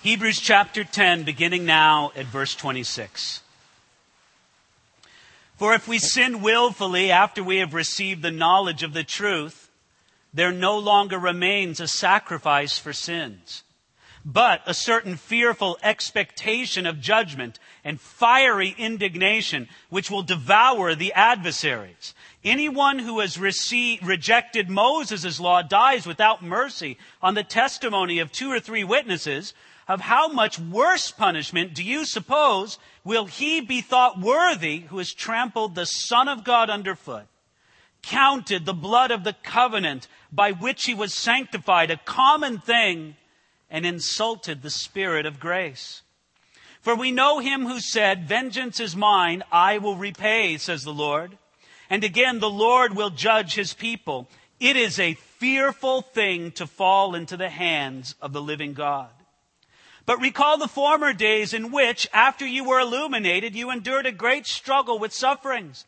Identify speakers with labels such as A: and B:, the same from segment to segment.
A: Hebrews chapter 10, beginning now at verse 26. For if we sin willfully after we have received the knowledge of the truth, there no longer remains a sacrifice for sins, but a certain fearful expectation of judgment and fiery indignation which will devour the adversaries. Anyone who has received, rejected Moses' law dies without mercy on the testimony of two or three witnesses of how much worse punishment do you suppose will he be thought worthy who has trampled the Son of God underfoot, counted the blood of the covenant by which he was sanctified a common thing, and insulted the Spirit of grace? For we know him who said, Vengeance is mine, I will repay, says the Lord. And again, the Lord will judge his people. It is a fearful thing to fall into the hands of the living God. But recall the former days in which, after you were illuminated, you endured a great struggle with sufferings.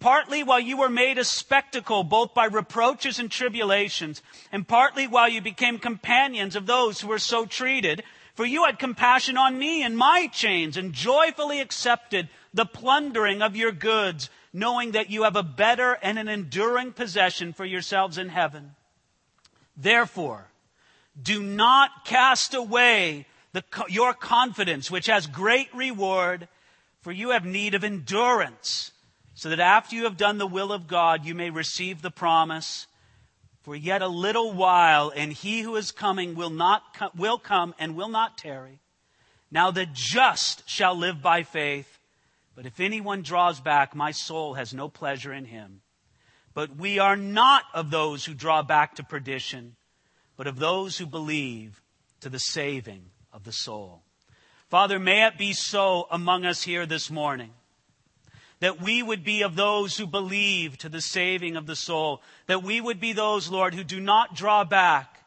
A: Partly while you were made a spectacle both by reproaches and tribulations, and partly while you became companions of those who were so treated. For you had compassion on me and my chains, and joyfully accepted the plundering of your goods, knowing that you have a better and an enduring possession for yourselves in heaven. Therefore, do not cast away the, your confidence, which has great reward, for you have need of endurance, so that after you have done the will of God, you may receive the promise. For yet a little while, and he who is coming will not will come and will not tarry. Now the just shall live by faith. But if anyone draws back, my soul has no pleasure in him. But we are not of those who draw back to perdition, but of those who believe to the saving of the soul. Father, may it be so among us here this morning that we would be of those who believe to the saving of the soul, that we would be those, Lord, who do not draw back.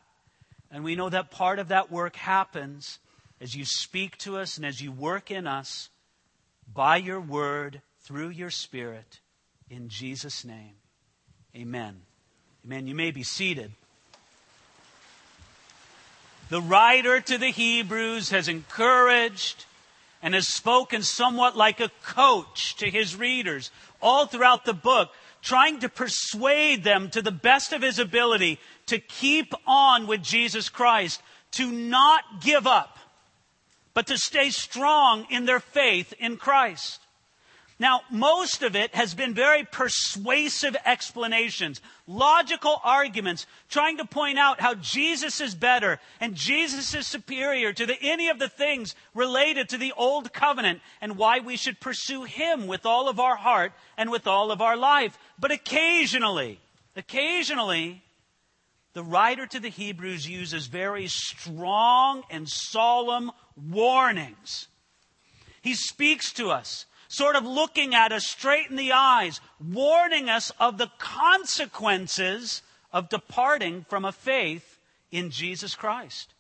A: And we know that part of that work happens as you speak to us and as you work in us by your word, through your spirit, in Jesus' name. Amen. Amen. You may be seated. The writer to the Hebrews has encouraged and has spoken somewhat like a coach to his readers all throughout the book, trying to persuade them to the best of his ability to keep on with Jesus Christ, to not give up, but to stay strong in their faith in Christ. Now, most of it has been very persuasive explanations, logical arguments, trying to point out how Jesus is better and Jesus is superior to the, any of the things related to the old covenant and why we should pursue Him with all of our heart and with all of our life. But occasionally, occasionally, the writer to the Hebrews uses very strong and solemn warnings. He speaks to us sort of looking at us straight in the eyes, warning us of the consequences of departing from a faith in Jesus Christ.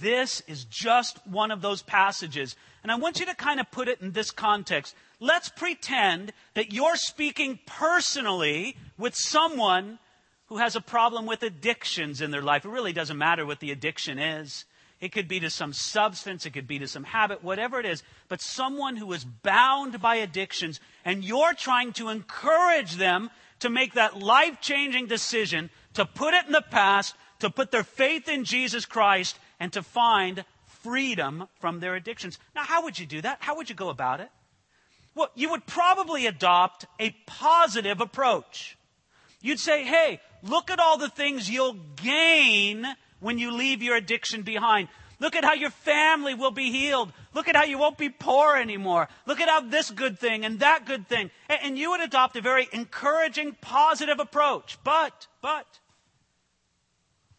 A: This is just one of those passages. And I want you to kind of put it in this context. Let's pretend that you're speaking personally with someone who has a problem with addictions in their life. It really doesn't matter what the addiction is. It could be to some substance, it could be to some habit, whatever it is, but someone who is bound by addictions, and you're trying to encourage them to make that life changing decision, to put it in the past, to put their faith in Jesus Christ, and to find freedom from their addictions. Now, how would you do that? How would you go about it? Well, you would probably adopt a positive approach. You'd say, hey, look at all the things you'll gain when you leave your addiction behind. Look at how your family will be healed. Look at how you won't be poor anymore. Look at how this good thing and that good thing. And you would adopt a very encouraging, positive approach. But, but,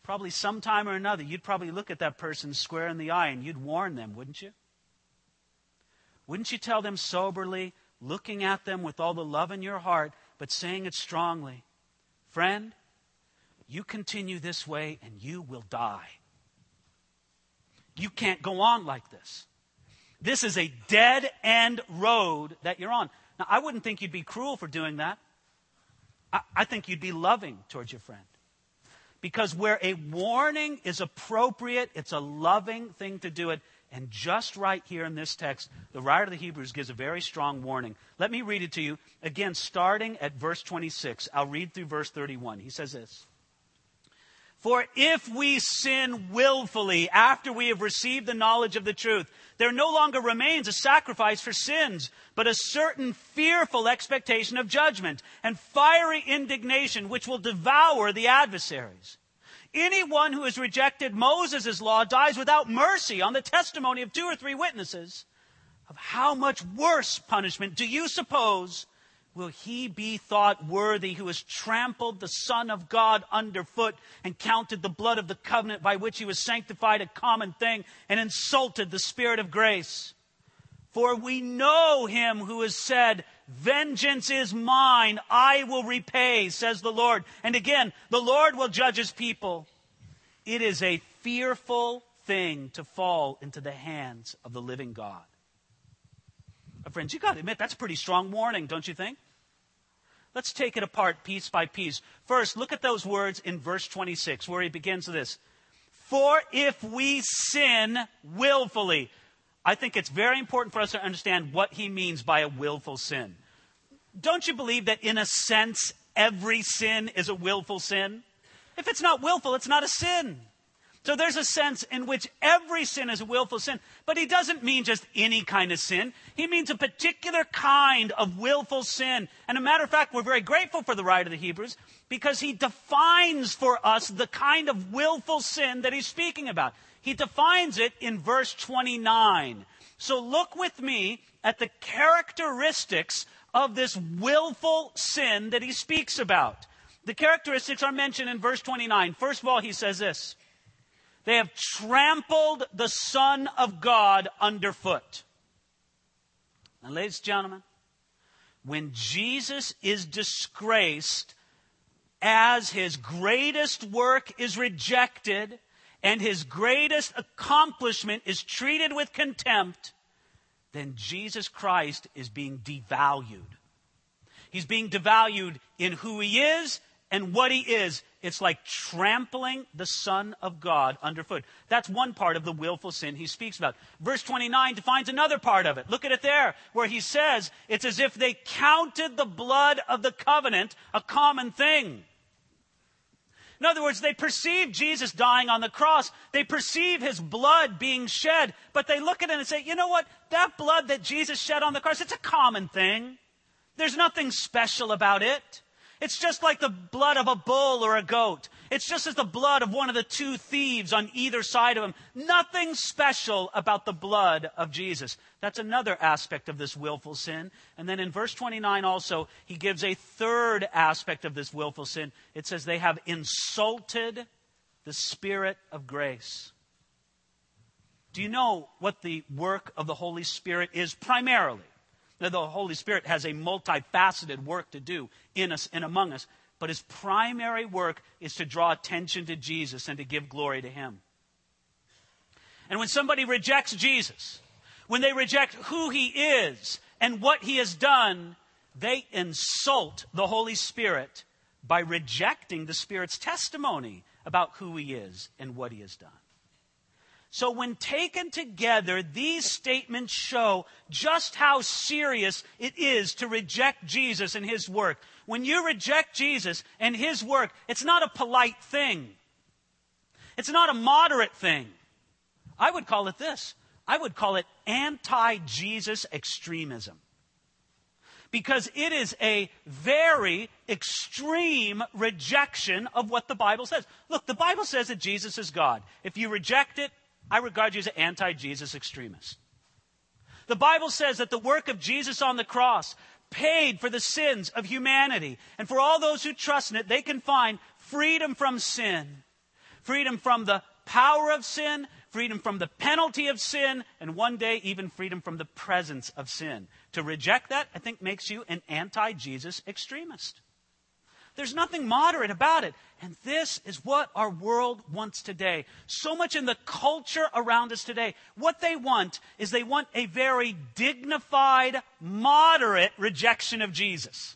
A: probably sometime or another, you'd probably look at that person square in the eye and you'd warn them, wouldn't you? Wouldn't you tell them soberly, looking at them with all the love in your heart, but saying it strongly? Friend, you continue this way and you will die. You can't go on like this. This is a dead end road that you're on. Now, I wouldn't think you'd be cruel for doing that. I, I think you'd be loving towards your friend. Because where a warning is appropriate, it's a loving thing to do it. And just right here in this text, the writer of the Hebrews gives a very strong warning. Let me read it to you. Again, starting at verse 26. I'll read through verse 31. He says this For if we sin willfully after we have received the knowledge of the truth, there no longer remains a sacrifice for sins, but a certain fearful expectation of judgment and fiery indignation which will devour the adversaries. Anyone who has rejected Moses' law dies without mercy on the testimony of two or three witnesses. Of how much worse punishment do you suppose will he be thought worthy who has trampled the Son of God underfoot and counted the blood of the covenant by which he was sanctified a common thing and insulted the Spirit of grace? For we know him who has said, Vengeance is mine, I will repay, says the Lord. And again, the Lord will judge his people. It is a fearful thing to fall into the hands of the living God. Friends, you got to admit, that's a pretty strong warning, don't you think? Let's take it apart piece by piece. First, look at those words in verse 26 where he begins with this. For if we sin willfully, I think it's very important for us to understand what he means by a willful sin. Don't you believe that in a sense, every sin is a willful sin? If it's not willful, it's not a sin. So there's a sense in which every sin is a willful sin, but he doesn't mean just any kind of sin. He means a particular kind of willful sin. And a matter of fact, we're very grateful for the writer of the Hebrews because he defines for us the kind of willful sin that he's speaking about. He defines it in verse 29. So look with me at the characteristics of this willful sin that he speaks about. The characteristics are mentioned in verse 29. First of all, he says this They have trampled the Son of God underfoot. Now, ladies and gentlemen, when Jesus is disgraced as his greatest work is rejected, and his greatest accomplishment is treated with contempt, then Jesus Christ is being devalued. He's being devalued in who he is and what he is. It's like trampling the Son of God underfoot. That's one part of the willful sin he speaks about. Verse 29 defines another part of it. Look at it there, where he says it's as if they counted the blood of the covenant a common thing. In other words, they perceive Jesus dying on the cross. They perceive his blood being shed, but they look at it and say, you know what? That blood that Jesus shed on the cross, it's a common thing. There's nothing special about it. It's just like the blood of a bull or a goat. It's just as the blood of one of the two thieves on either side of him. Nothing special about the blood of Jesus. That's another aspect of this willful sin. And then in verse 29 also, he gives a third aspect of this willful sin. It says they have insulted the Spirit of grace. Do you know what the work of the Holy Spirit is primarily? The Holy Spirit has a multifaceted work to do in us and among us, but his primary work is to draw attention to Jesus and to give glory to him. And when somebody rejects Jesus, when they reject who he is and what he has done, they insult the Holy Spirit by rejecting the Spirit's testimony about who he is and what he has done. So, when taken together, these statements show just how serious it is to reject Jesus and his work. When you reject Jesus and his work, it's not a polite thing, it's not a moderate thing. I would call it this I would call it anti Jesus extremism. Because it is a very extreme rejection of what the Bible says. Look, the Bible says that Jesus is God. If you reject it, I regard you as an anti Jesus extremist. The Bible says that the work of Jesus on the cross paid for the sins of humanity. And for all those who trust in it, they can find freedom from sin, freedom from the power of sin, freedom from the penalty of sin, and one day even freedom from the presence of sin. To reject that, I think, makes you an anti Jesus extremist. There's nothing moderate about it. And this is what our world wants today. So much in the culture around us today. What they want is they want a very dignified, moderate rejection of Jesus.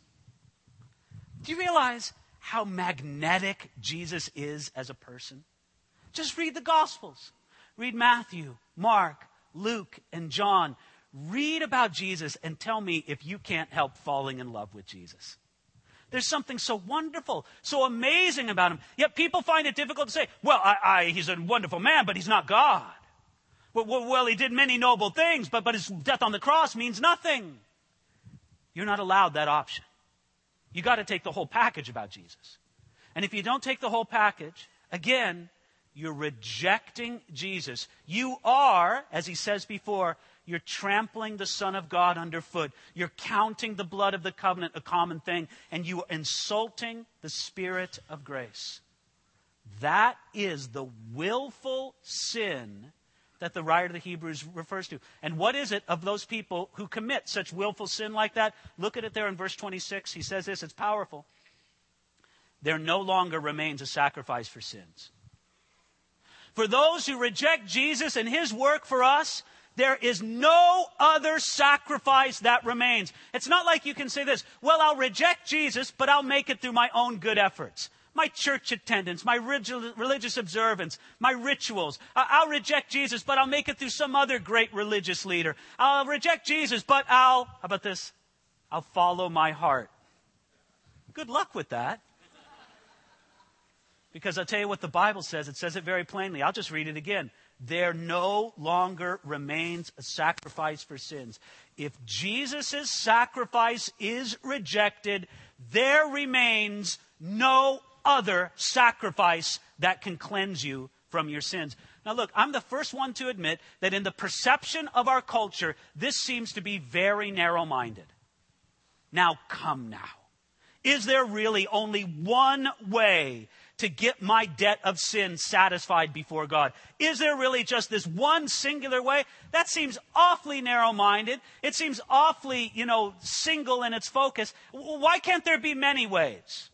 A: Do you realize how magnetic Jesus is as a person? Just read the Gospels. Read Matthew, Mark, Luke, and John. Read about Jesus and tell me if you can't help falling in love with Jesus. There's something so wonderful, so amazing about him. Yet people find it difficult to say, well, I, I, he's a wonderful man, but he's not God. Well, well, he did many noble things, but, but his death on the cross means nothing. You're not allowed that option. You got to take the whole package about Jesus. And if you don't take the whole package, again, you're rejecting Jesus. You are, as he says before, you're trampling the Son of God underfoot. You're counting the blood of the covenant a common thing, and you are insulting the Spirit of grace. That is the willful sin that the writer of the Hebrews refers to. And what is it of those people who commit such willful sin like that? Look at it there in verse 26. He says this, it's powerful. There no longer remains a sacrifice for sins. For those who reject Jesus and his work for us, there is no other sacrifice that remains. It's not like you can say this, well, I'll reject Jesus, but I'll make it through my own good efforts my church attendance, my religious observance, my rituals. I'll reject Jesus, but I'll make it through some other great religious leader. I'll reject Jesus, but I'll, how about this? I'll follow my heart. Good luck with that. Because I'll tell you what the Bible says. It says it very plainly. I'll just read it again. There no longer remains a sacrifice for sins. If Jesus' sacrifice is rejected, there remains no other sacrifice that can cleanse you from your sins. Now, look, I'm the first one to admit that in the perception of our culture, this seems to be very narrow minded. Now, come now. Is there really only one way to get my debt of sin satisfied before God? Is there really just this one singular way? That seems awfully narrow minded. It seems awfully, you know, single in its focus. Why can't there be many ways?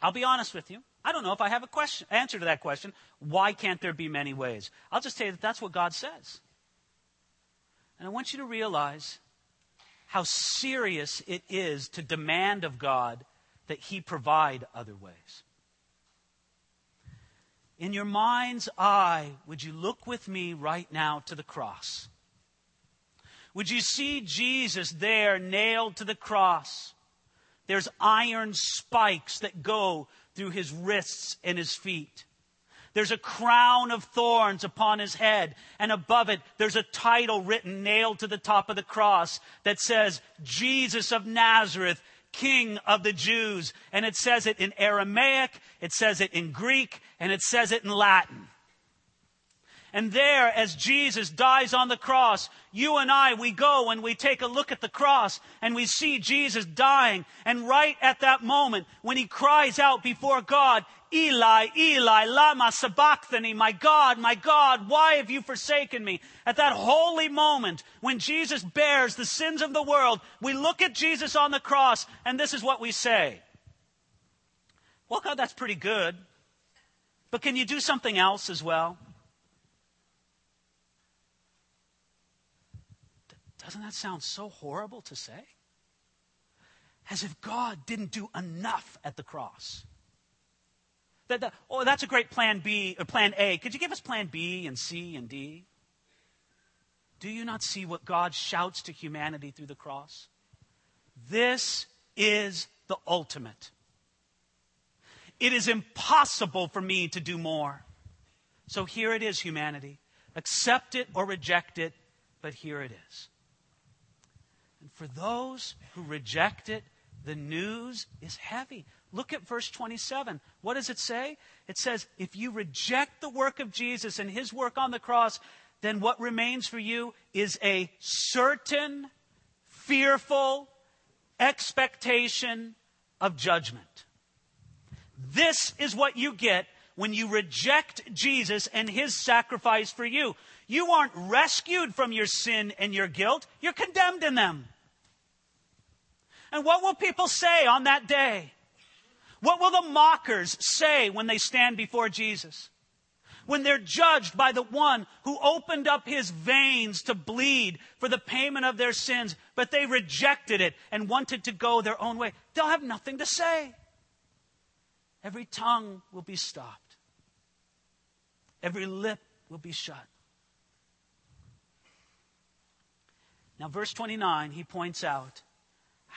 A: I'll be honest with you. I don't know if I have a question, answer to that question. Why can't there be many ways? I'll just tell you that that's what God says. And I want you to realize how serious it is to demand of God that He provide other ways. In your mind's eye, would you look with me right now to the cross? Would you see Jesus there nailed to the cross? There's iron spikes that go through his wrists and his feet. There's a crown of thorns upon his head, and above it, there's a title written, nailed to the top of the cross, that says, Jesus of Nazareth, King of the Jews. And it says it in Aramaic, it says it in Greek, and it says it in Latin. And there, as Jesus dies on the cross, you and I, we go and we take a look at the cross and we see Jesus dying. And right at that moment, when he cries out before God, Eli, Eli, lama sabachthani, my God, my God, why have you forsaken me? At that holy moment, when Jesus bears the sins of the world, we look at Jesus on the cross and this is what we say. Well, God, that's pretty good. But can you do something else as well? Doesn't that sound so horrible to say? As if God didn't do enough at the cross. That, oh, that's a great plan B or plan A. Could you give us plan B and C and D? Do you not see what God shouts to humanity through the cross? This is the ultimate. It is impossible for me to do more. So here it is, humanity. Accept it or reject it, but here it is. And for those who reject it, the news is heavy. Look at verse 27. What does it say? It says, if you reject the work of Jesus and his work on the cross, then what remains for you is a certain, fearful expectation of judgment. This is what you get when you reject Jesus and his sacrifice for you. You aren't rescued from your sin and your guilt, you're condemned in them. And what will people say on that day? What will the mockers say when they stand before Jesus? When they're judged by the one who opened up his veins to bleed for the payment of their sins, but they rejected it and wanted to go their own way. They'll have nothing to say. every tongue will be stopped, every lip will be shut. Now, verse 29, he points out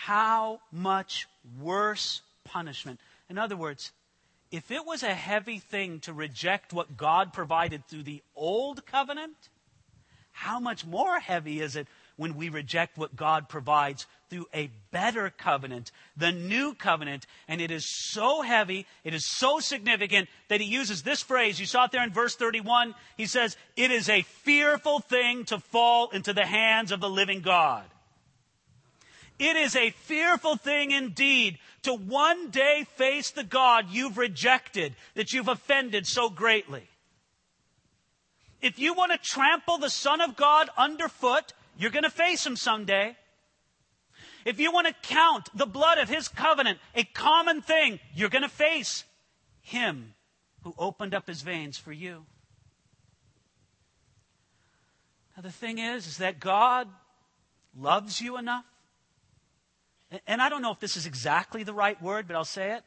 A: how much worse punishment. In other words, if it was a heavy thing to reject what God provided through the old covenant, how much more heavy is it when we reject what God provides through a better covenant, the new covenant. And it is so heavy, it is so significant that he uses this phrase. You saw it there in verse 31. He says, It is a fearful thing to fall into the hands of the living God. It is a fearful thing indeed to one day face the God you've rejected, that you've offended so greatly. If you want to trample the Son of God underfoot, you're going to face him someday. If you want to count the blood of his covenant a common thing, you're going to face him who opened up his veins for you. Now, the thing is, is that God loves you enough. And I don't know if this is exactly the right word, but I'll say it.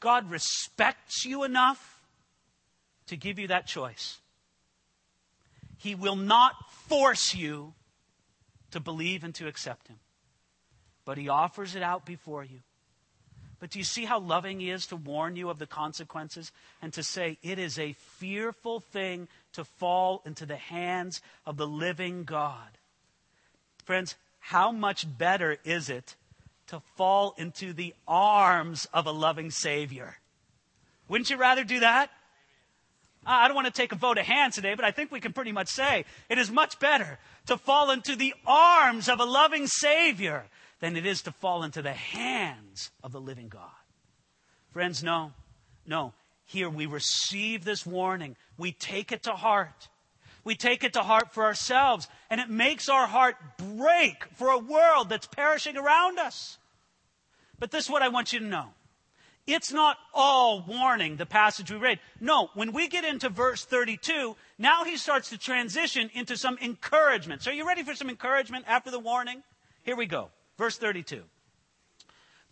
A: God respects you enough to give you that choice. He will not force you to believe and to accept Him. But He offers it out before you. But do you see how loving He is to warn you of the consequences and to say it is a fearful thing to fall into the hands of the living God? Friends, how much better is it to fall into the arms of a loving Savior? Wouldn't you rather do that? I don't want to take a vote of hands today, but I think we can pretty much say it is much better to fall into the arms of a loving Savior than it is to fall into the hands of the living God. Friends, no, no. Here we receive this warning. We take it to heart. We take it to heart for ourselves, and it makes our heart break for a world that's perishing around us. But this is what I want you to know. It's not all warning, the passage we read. No, when we get into verse 32, now he starts to transition into some encouragement. So, are you ready for some encouragement after the warning? Here we go. Verse 32.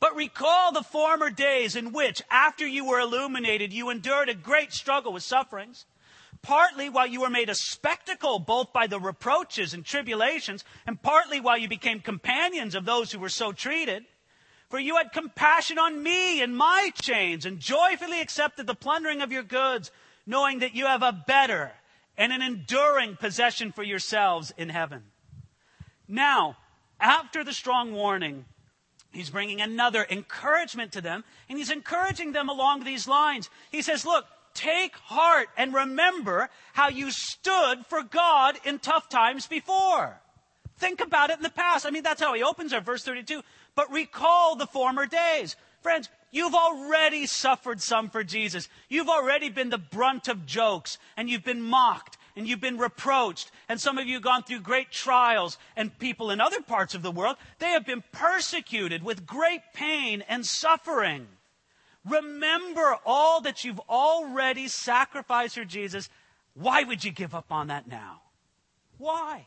A: But recall the former days in which, after you were illuminated, you endured a great struggle with sufferings, partly while you were made a spectacle both by the reproaches and tribulations, and partly while you became companions of those who were so treated. For you had compassion on me and my chains, and joyfully accepted the plundering of your goods, knowing that you have a better and an enduring possession for yourselves in heaven. Now, after the strong warning, he's bringing another encouragement to them, and he's encouraging them along these lines. He says, Look, take heart and remember how you stood for God in tough times before. Think about it in the past. I mean, that's how he opens our verse 32 but recall the former days. Friends, you've already suffered some for Jesus. You've already been the brunt of jokes, and you've been mocked, and you've been reproached, and some of you have gone through great trials, and people in other parts of the world, they have been persecuted with great pain and suffering. Remember all that you've already sacrificed for Jesus. Why would you give up on that now? Why?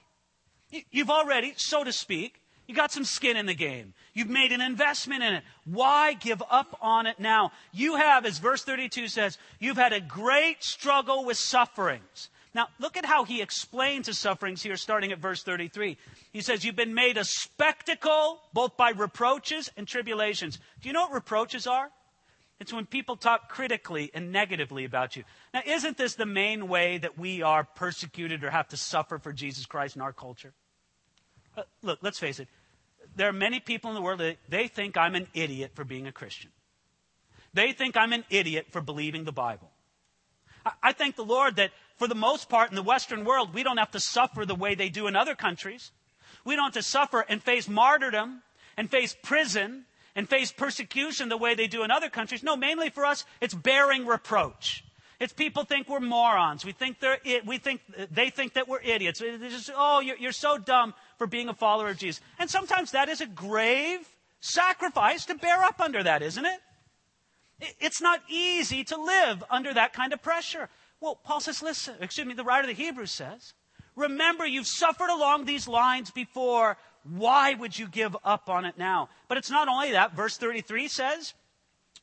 A: You've already, so to speak, you got some skin in the game. You've made an investment in it. Why give up on it now? You have, as verse 32 says, you've had a great struggle with sufferings. Now, look at how he explains the sufferings here, starting at verse 33. He says, You've been made a spectacle both by reproaches and tribulations. Do you know what reproaches are? It's when people talk critically and negatively about you. Now, isn't this the main way that we are persecuted or have to suffer for Jesus Christ in our culture? Uh, look, let's face it. There are many people in the world that they think I'm an idiot for being a Christian. They think I'm an idiot for believing the Bible. I, I thank the Lord that for the most part in the Western world, we don't have to suffer the way they do in other countries. We don't have to suffer and face martyrdom and face prison and face persecution the way they do in other countries. No, mainly for us, it's bearing reproach. It's people think we're morons. We think they're, we think, they think that we're idiots. They're just, oh, you're, you're so dumb for being a follower of Jesus. And sometimes that is a grave sacrifice to bear up under that, isn't it? It's not easy to live under that kind of pressure. Well, Paul says, listen, excuse me, the writer of the Hebrews says, remember you've suffered along these lines before. Why would you give up on it now? But it's not only that. Verse 33 says,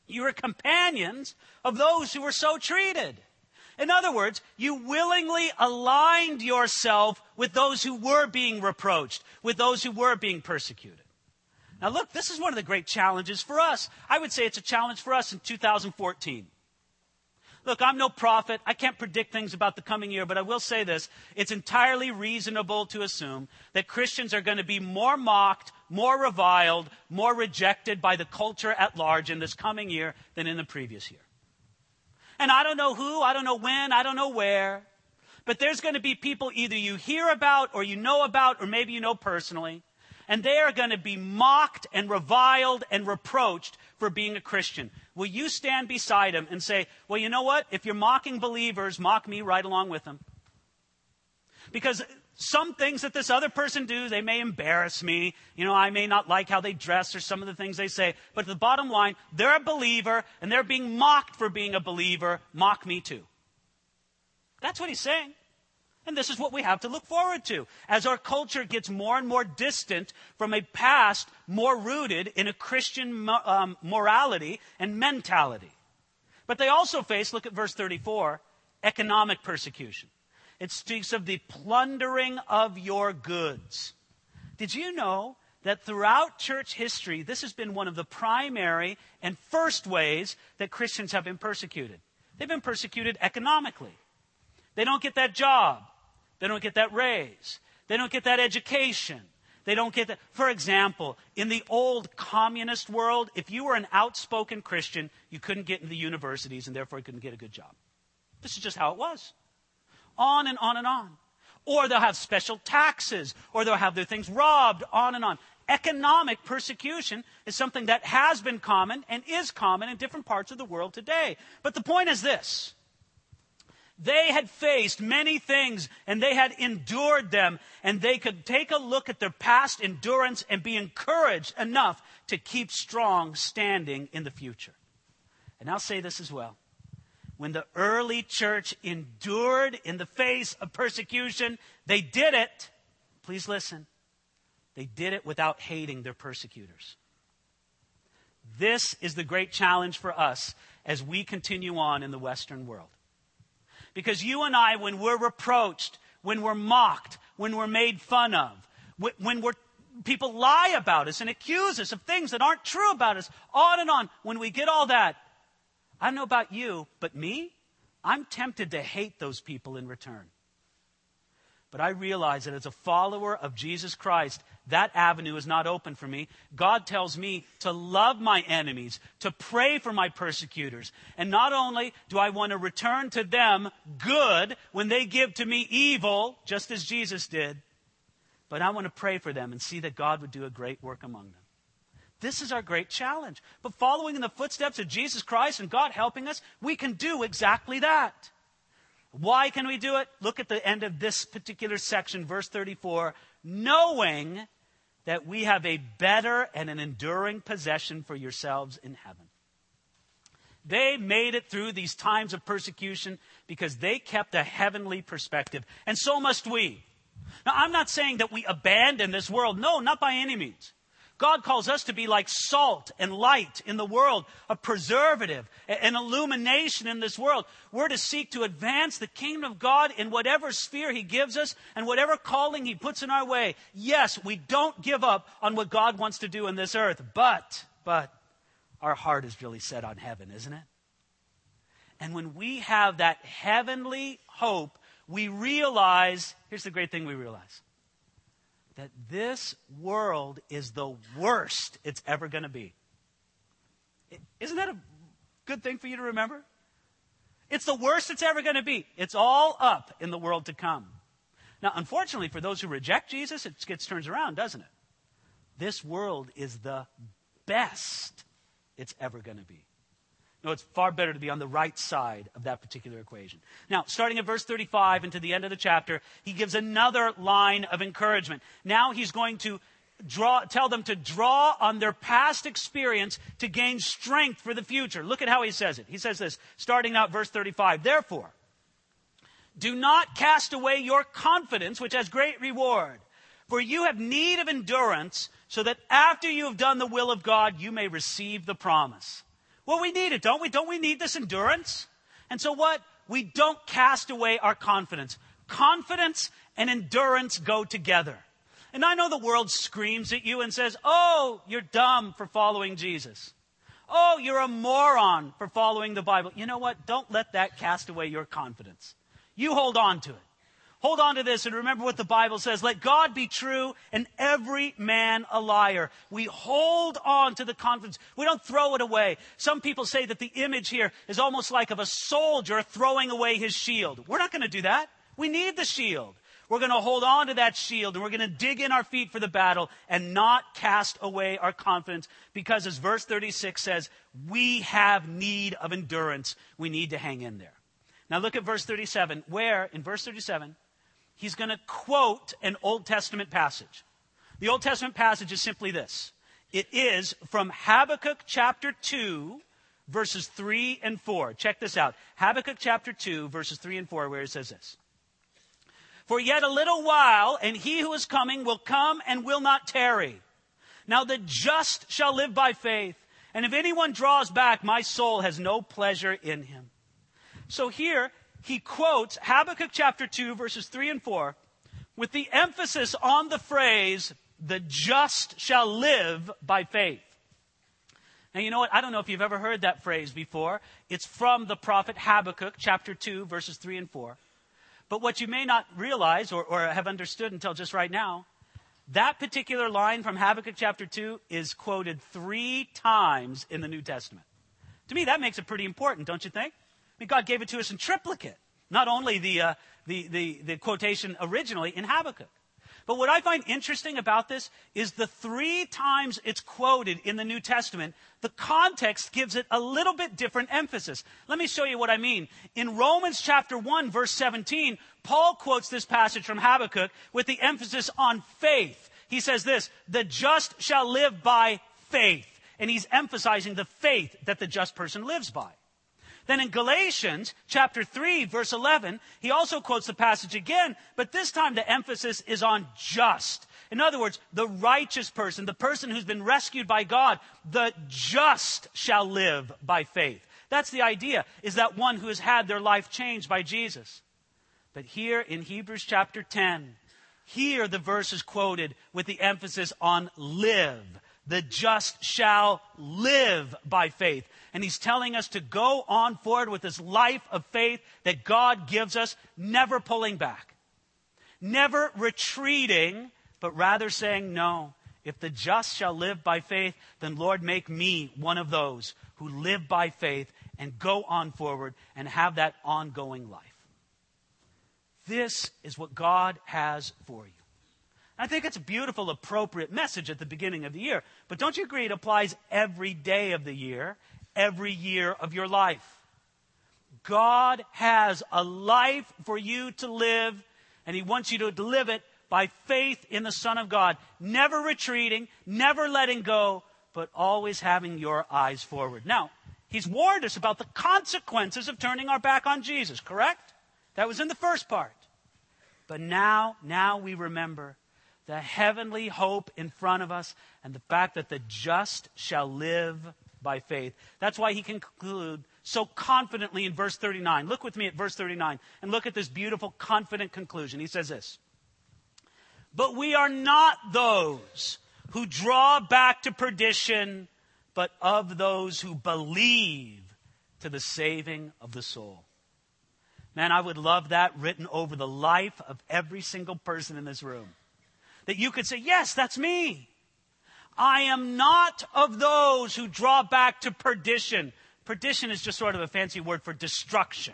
A: You were companions of those who were so treated. In other words, you willingly aligned yourself with those who were being reproached, with those who were being persecuted. Now, look, this is one of the great challenges for us. I would say it's a challenge for us in 2014. Look, I'm no prophet. I can't predict things about the coming year, but I will say this. It's entirely reasonable to assume that Christians are going to be more mocked, more reviled, more rejected by the culture at large in this coming year than in the previous year. And I don't know who, I don't know when, I don't know where, but there's going to be people either you hear about or you know about or maybe you know personally, and they are going to be mocked and reviled and reproached for being a Christian. Will you stand beside him and say, Well, you know what? If you're mocking believers, mock me right along with them? Because some things that this other person do, they may embarrass me. You know, I may not like how they dress or some of the things they say. But the bottom line, they're a believer and they're being mocked for being a believer. Mock me too. That's what he's saying. And this is what we have to look forward to as our culture gets more and more distant from a past more rooted in a Christian um, morality and mentality. But they also face, look at verse 34, economic persecution. It speaks of the plundering of your goods. Did you know that throughout church history, this has been one of the primary and first ways that Christians have been persecuted? They've been persecuted economically. They don't get that job. They don't get that raise. They don't get that education. They don't get that. For example, in the old communist world, if you were an outspoken Christian, you couldn't get into the universities and therefore you couldn't get a good job. This is just how it was. On and on and on. Or they'll have special taxes, or they'll have their things robbed, on and on. Economic persecution is something that has been common and is common in different parts of the world today. But the point is this they had faced many things and they had endured them, and they could take a look at their past endurance and be encouraged enough to keep strong standing in the future. And I'll say this as well. When the early church endured in the face of persecution, they did it. Please listen. They did it without hating their persecutors. This is the great challenge for us as we continue on in the Western world. Because you and I, when we're reproached, when we're mocked, when we're made fun of, when we're, people lie about us and accuse us of things that aren't true about us, on and on, when we get all that, I don't know about you, but me, I'm tempted to hate those people in return. But I realize that as a follower of Jesus Christ, that avenue is not open for me. God tells me to love my enemies, to pray for my persecutors. And not only do I want to return to them good when they give to me evil, just as Jesus did, but I want to pray for them and see that God would do a great work among them. This is our great challenge. But following in the footsteps of Jesus Christ and God helping us, we can do exactly that. Why can we do it? Look at the end of this particular section, verse 34 knowing that we have a better and an enduring possession for yourselves in heaven. They made it through these times of persecution because they kept a heavenly perspective. And so must we. Now, I'm not saying that we abandon this world. No, not by any means. God calls us to be like salt and light in the world, a preservative, an illumination in this world. We're to seek to advance the kingdom of God in whatever sphere He gives us and whatever calling He puts in our way. Yes, we don't give up on what God wants to do in this earth, but, but, our heart is really set on heaven, isn't it? And when we have that heavenly hope, we realize here's the great thing we realize that this world is the worst it's ever going to be. Isn't that a good thing for you to remember? It's the worst it's ever going to be. It's all up in the world to come. Now, unfortunately, for those who reject Jesus, it gets turned around, doesn't it? This world is the best it's ever going to be. No, it's far better to be on the right side of that particular equation. Now, starting at verse 35 and to the end of the chapter, he gives another line of encouragement. Now he's going to draw, tell them to draw on their past experience to gain strength for the future. Look at how he says it. He says this, starting out verse 35. Therefore, do not cast away your confidence, which has great reward. For you have need of endurance, so that after you have done the will of God, you may receive the promise. Well, we need it, don't we? Don't we need this endurance? And so what? We don't cast away our confidence. Confidence and endurance go together. And I know the world screams at you and says, Oh, you're dumb for following Jesus. Oh, you're a moron for following the Bible. You know what? Don't let that cast away your confidence. You hold on to it. Hold on to this and remember what the Bible says. Let God be true and every man a liar. We hold on to the confidence. We don't throw it away. Some people say that the image here is almost like of a soldier throwing away his shield. We're not going to do that. We need the shield. We're going to hold on to that shield and we're going to dig in our feet for the battle and not cast away our confidence because as verse 36 says, we have need of endurance. We need to hang in there. Now look at verse 37 where in verse 37 he's going to quote an Old Testament passage. The Old Testament passage is simply this. It is from Habakkuk chapter 2 verses 3 and 4. Check this out. Habakkuk chapter 2 verses 3 and 4 where it says this. For yet a little while, and he who is coming will come and will not tarry. Now the just shall live by faith, and if anyone draws back, my soul has no pleasure in him. So here, he quotes Habakkuk chapter 2, verses 3 and 4, with the emphasis on the phrase, the just shall live by faith. Now, you know what? I don't know if you've ever heard that phrase before. It's from the prophet Habakkuk, chapter 2, verses 3 and 4. But what you may not realize or, or have understood until just right now, that particular line from Habakkuk chapter 2 is quoted three times in the New Testament. To me, that makes it pretty important, don't you think? God gave it to us in triplicate, not only the, uh, the, the, the quotation originally in Habakkuk. But what I find interesting about this is the three times it's quoted in the New Testament, the context gives it a little bit different emphasis. Let me show you what I mean. In Romans chapter 1 verse 17, Paul quotes this passage from Habakkuk with the emphasis on faith. He says this, the just shall live by faith. And he's emphasizing the faith that the just person lives by. Then in Galatians chapter 3 verse 11, he also quotes the passage again, but this time the emphasis is on just. In other words, the righteous person, the person who's been rescued by God, the just shall live by faith. That's the idea, is that one who has had their life changed by Jesus. But here in Hebrews chapter 10, here the verse is quoted with the emphasis on live. The just shall live by faith. And he's telling us to go on forward with this life of faith that God gives us, never pulling back, never retreating, but rather saying, No, if the just shall live by faith, then Lord, make me one of those who live by faith and go on forward and have that ongoing life. This is what God has for you. I think it's a beautiful, appropriate message at the beginning of the year. But don't you agree it applies every day of the year, every year of your life? God has a life for you to live, and He wants you to live it by faith in the Son of God, never retreating, never letting go, but always having your eyes forward. Now, He's warned us about the consequences of turning our back on Jesus, correct? That was in the first part. But now, now we remember the heavenly hope in front of us and the fact that the just shall live by faith. That's why he conclude so confidently in verse 39. Look with me at verse 39 and look at this beautiful, confident conclusion. He says this But we are not those who draw back to perdition, but of those who believe to the saving of the soul. Man, I would love that written over the life of every single person in this room. That you could say, Yes, that's me. I am not of those who draw back to perdition. Perdition is just sort of a fancy word for destruction.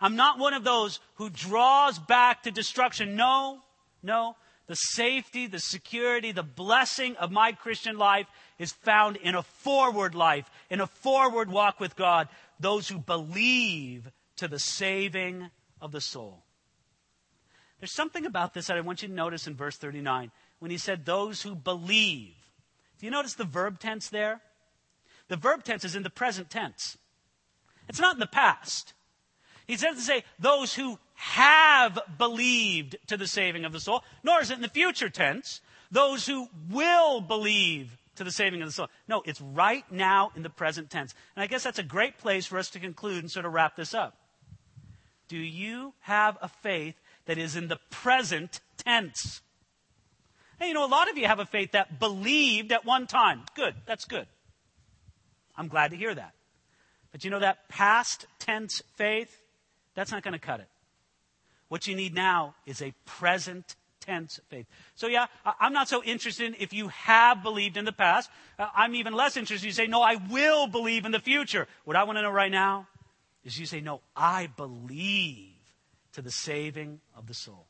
A: I'm not one of those who draws back to destruction. No, no. The safety, the security, the blessing of my Christian life is found in a forward life, in a forward walk with God. Those who believe to the saving of the soul. There's something about this that I want you to notice in verse 39 when he said, Those who believe. Do you notice the verb tense there? The verb tense is in the present tense, it's not in the past. He doesn't say, Those who have believed to the saving of the soul, nor is it in the future tense, those who will believe to the saving of the soul. No, it's right now in the present tense. And I guess that's a great place for us to conclude and sort of wrap this up. Do you have a faith that is in the present tense? Hey, you know, a lot of you have a faith that believed at one time. Good, that's good. I'm glad to hear that. But you know that past tense faith, that's not going to cut it. What you need now is a present tense faith. So, yeah, I'm not so interested in if you have believed in the past. Uh, I'm even less interested. You say, No, I will believe in the future. What I want to know right now is you say, No, I believe to the saving of the soul.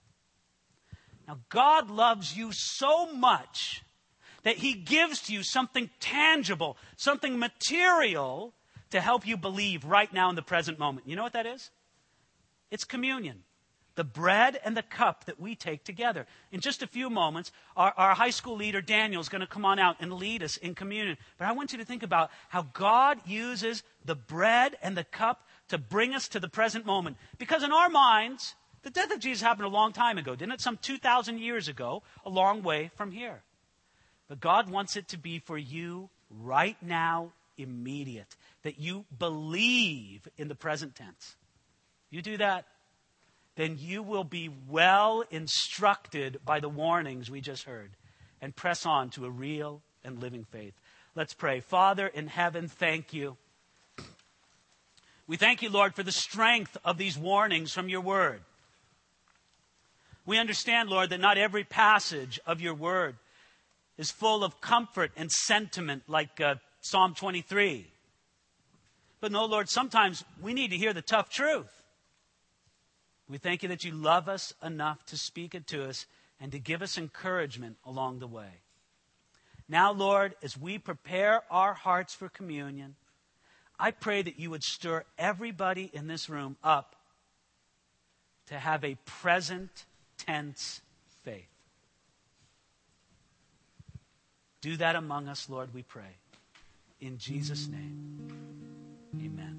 A: Now, God loves you so much that He gives to you something tangible, something material to help you believe right now in the present moment. You know what that is? It's communion the bread and the cup that we take together. In just a few moments, our, our high school leader, Daniel, is going to come on out and lead us in communion. But I want you to think about how God uses the bread and the cup to bring us to the present moment. Because in our minds, the death of Jesus happened a long time ago, didn't it? Some 2,000 years ago, a long way from here. But God wants it to be for you right now, immediate, that you believe in the present tense. You do that, then you will be well instructed by the warnings we just heard and press on to a real and living faith. Let's pray. Father in heaven, thank you. We thank you, Lord, for the strength of these warnings from your word. We understand, Lord, that not every passage of your word is full of comfort and sentiment like uh, Psalm 23. But no, Lord, sometimes we need to hear the tough truth. We thank you that you love us enough to speak it to us and to give us encouragement along the way. Now, Lord, as we prepare our hearts for communion, I pray that you would stir everybody in this room up to have a present tense faith. Do that among us, Lord, we pray. In Jesus' name, amen.